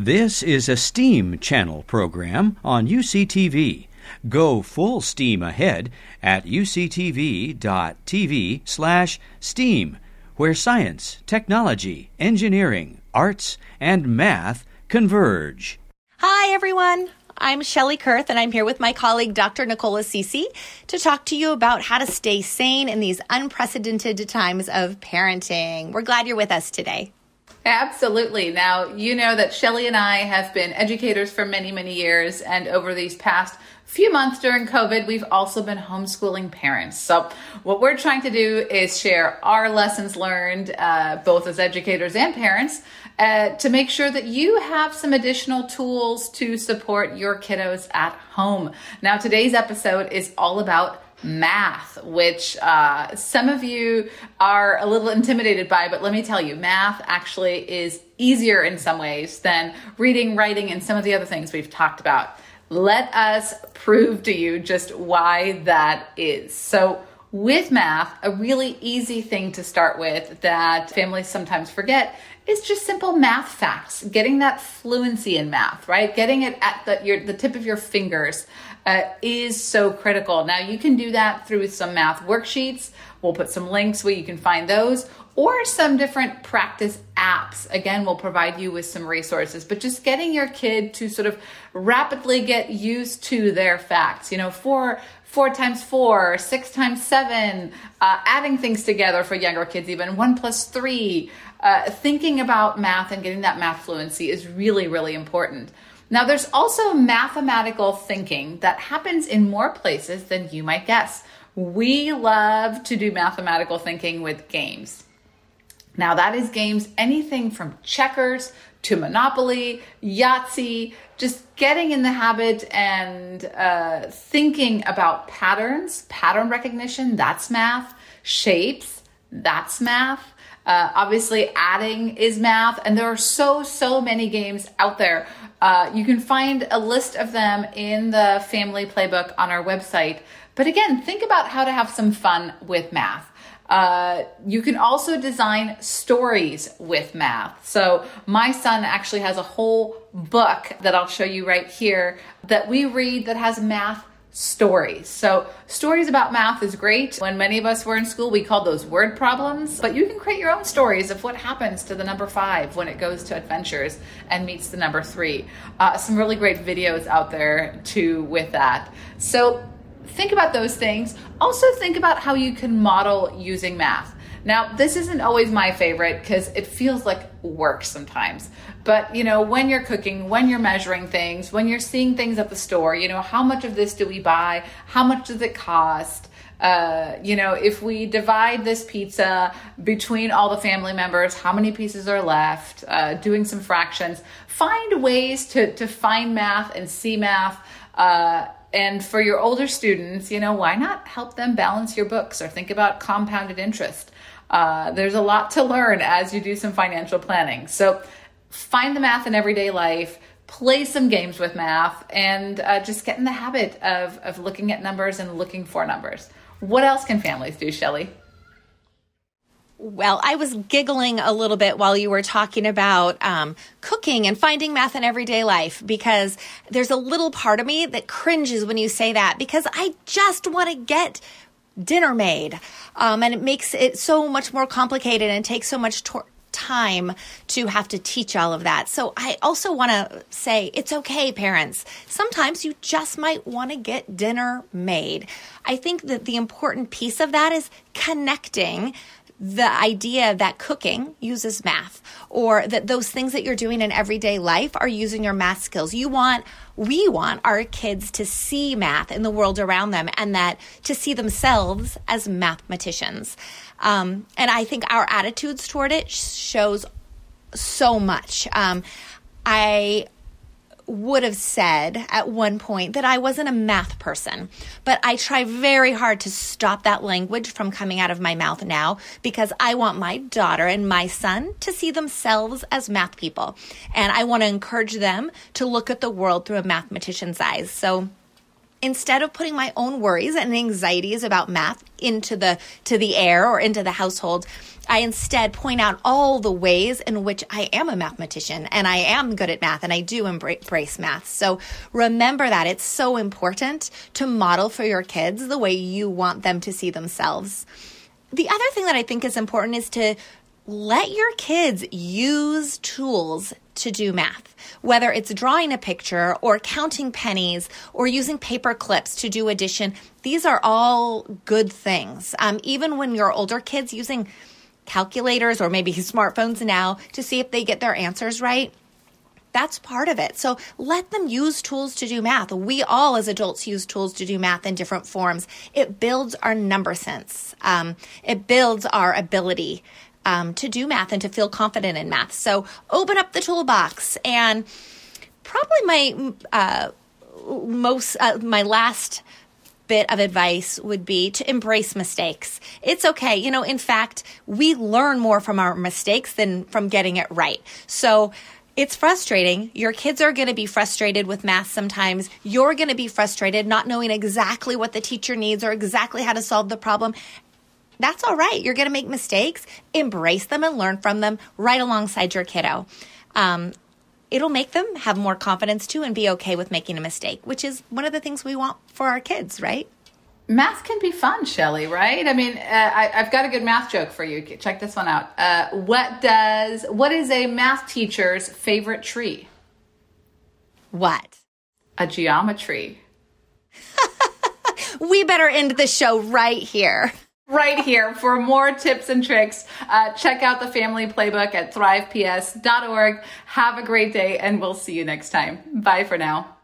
This is a STEAM channel program on UCTV. Go full steam ahead at uctv.tv slash STEAM, where science, technology, engineering, arts, and math converge. Hi, everyone. I'm Shelly Kurth, and I'm here with my colleague, Dr. Nicole Assisi, to talk to you about how to stay sane in these unprecedented times of parenting. We're glad you're with us today. Absolutely. Now, you know that Shelley and I have been educators for many, many years, and over these past few months during COVID, we've also been homeschooling parents. So, what we're trying to do is share our lessons learned, uh, both as educators and parents, uh, to make sure that you have some additional tools to support your kiddos at home. Now, today's episode is all about math, which uh, some of you are a little intimidated by, but let me tell you, math actually is easier in some ways than reading, writing, and some of the other things we've talked about. Let us prove to you just why that is. So, with math, a really easy thing to start with that families sometimes forget is just simple math facts. Getting that fluency in math, right? Getting it at the, your, the tip of your fingers uh, is so critical. Now, you can do that through some math worksheets. We'll put some links where you can find those or some different practice apps. Again, we'll provide you with some resources, but just getting your kid to sort of rapidly get used to their facts. You know, four, four times four, six times seven, uh, adding things together for younger kids, even one plus three. Uh, thinking about math and getting that math fluency is really, really important. Now, there's also mathematical thinking that happens in more places than you might guess. We love to do mathematical thinking with games. Now, that is games anything from checkers to Monopoly, Yahtzee, just getting in the habit and uh, thinking about patterns, pattern recognition, that's math, shapes, that's math. Uh, obviously, adding is math, and there are so, so many games out there uh, you can find a list of them in the family playbook on our website. But again, think about how to have some fun with math. Uh, you can also design stories with math. So, my son actually has a whole book that I'll show you right here that we read that has math stories. So, stories about math is great. When many of us were in school, we called those word problems, but you can create your own stories of what happens to the number five when it goes to adventures and meets the number three. Uh, some really great videos out there too with that. So, think about those things. Also, think about how you can model using math. Now, this isn't always my favorite because it feels like work sometimes. But, you know, when you're cooking, when you're measuring things, when you're seeing things at the store, you know, how much of this do we buy? How much does it cost? Uh, you know, if we divide this pizza between all the family members, how many pieces are left? Uh, doing some fractions. Find ways to, to find math and see math. Uh, and for your older students, you know, why not help them balance your books or think about compounded interest? Uh, there's a lot to learn as you do some financial planning. So find the math in everyday life, play some games with math, and uh, just get in the habit of, of looking at numbers and looking for numbers. What else can families do, Shelley? Well, I was giggling a little bit while you were talking about um, cooking and finding math in everyday life because there's a little part of me that cringes when you say that because I just want to get dinner made. Um, and it makes it so much more complicated and takes so much time to have to teach all of that. So I also want to say it's okay, parents. Sometimes you just might want to get dinner made. I think that the important piece of that is connecting the idea that cooking uses math or that those things that you're doing in everyday life are using your math skills. You want, we want our kids to see math in the world around them and that to see themselves as mathematicians. Um, and I think our attitudes toward it shows so much. Um, I would have said at one point that I wasn't a math person, but I try very hard to stop that language from coming out of my mouth now because I want my daughter and my son to see themselves as math people. And I want to encourage them to look at the world through a mathematician's eyes. So instead of putting my own worries and anxieties about math into the to the air or into the household i instead point out all the ways in which i am a mathematician and i am good at math and i do embrace math. So remember that it's so important to model for your kids the way you want them to see themselves. The other thing that i think is important is to let your kids use tools to do math, whether it's drawing a picture or counting pennies or using paper clips to do addition. These are all good things. Um, even when you're older kids using calculators or maybe smartphones now to see if they get their answers right. That's part of it. So let them use tools to do math. We all, as adults, use tools to do math in different forms. It builds our number sense. Um, it builds our ability um, to do math and to feel confident in math. So open up the toolbox and probably my uh, most uh, my last bit of advice would be to embrace mistakes. It's okay. You know, in fact, we learn more from our mistakes than from getting it right. So it's frustrating. Your kids are going to be frustrated with math sometimes. You're going to be frustrated not knowing exactly what the teacher needs or exactly how to solve the problem that's all right. You're going to make mistakes, embrace them and learn from them right alongside your kiddo. Um, it'll make them have more confidence too and be okay with making a mistake, which is one of the things we want for our kids, right? Math can be fun, Shelly, right? I mean, uh, I, have got a good math joke for you. Check this one out. Uh, what does, what is a math teacher's favorite tree? What? A geometry. we better end the show right here right here for more tips and tricks. Uh, check out the family playbook at thriveps.org. Have a great day, and we'll see you next time. Bye for now.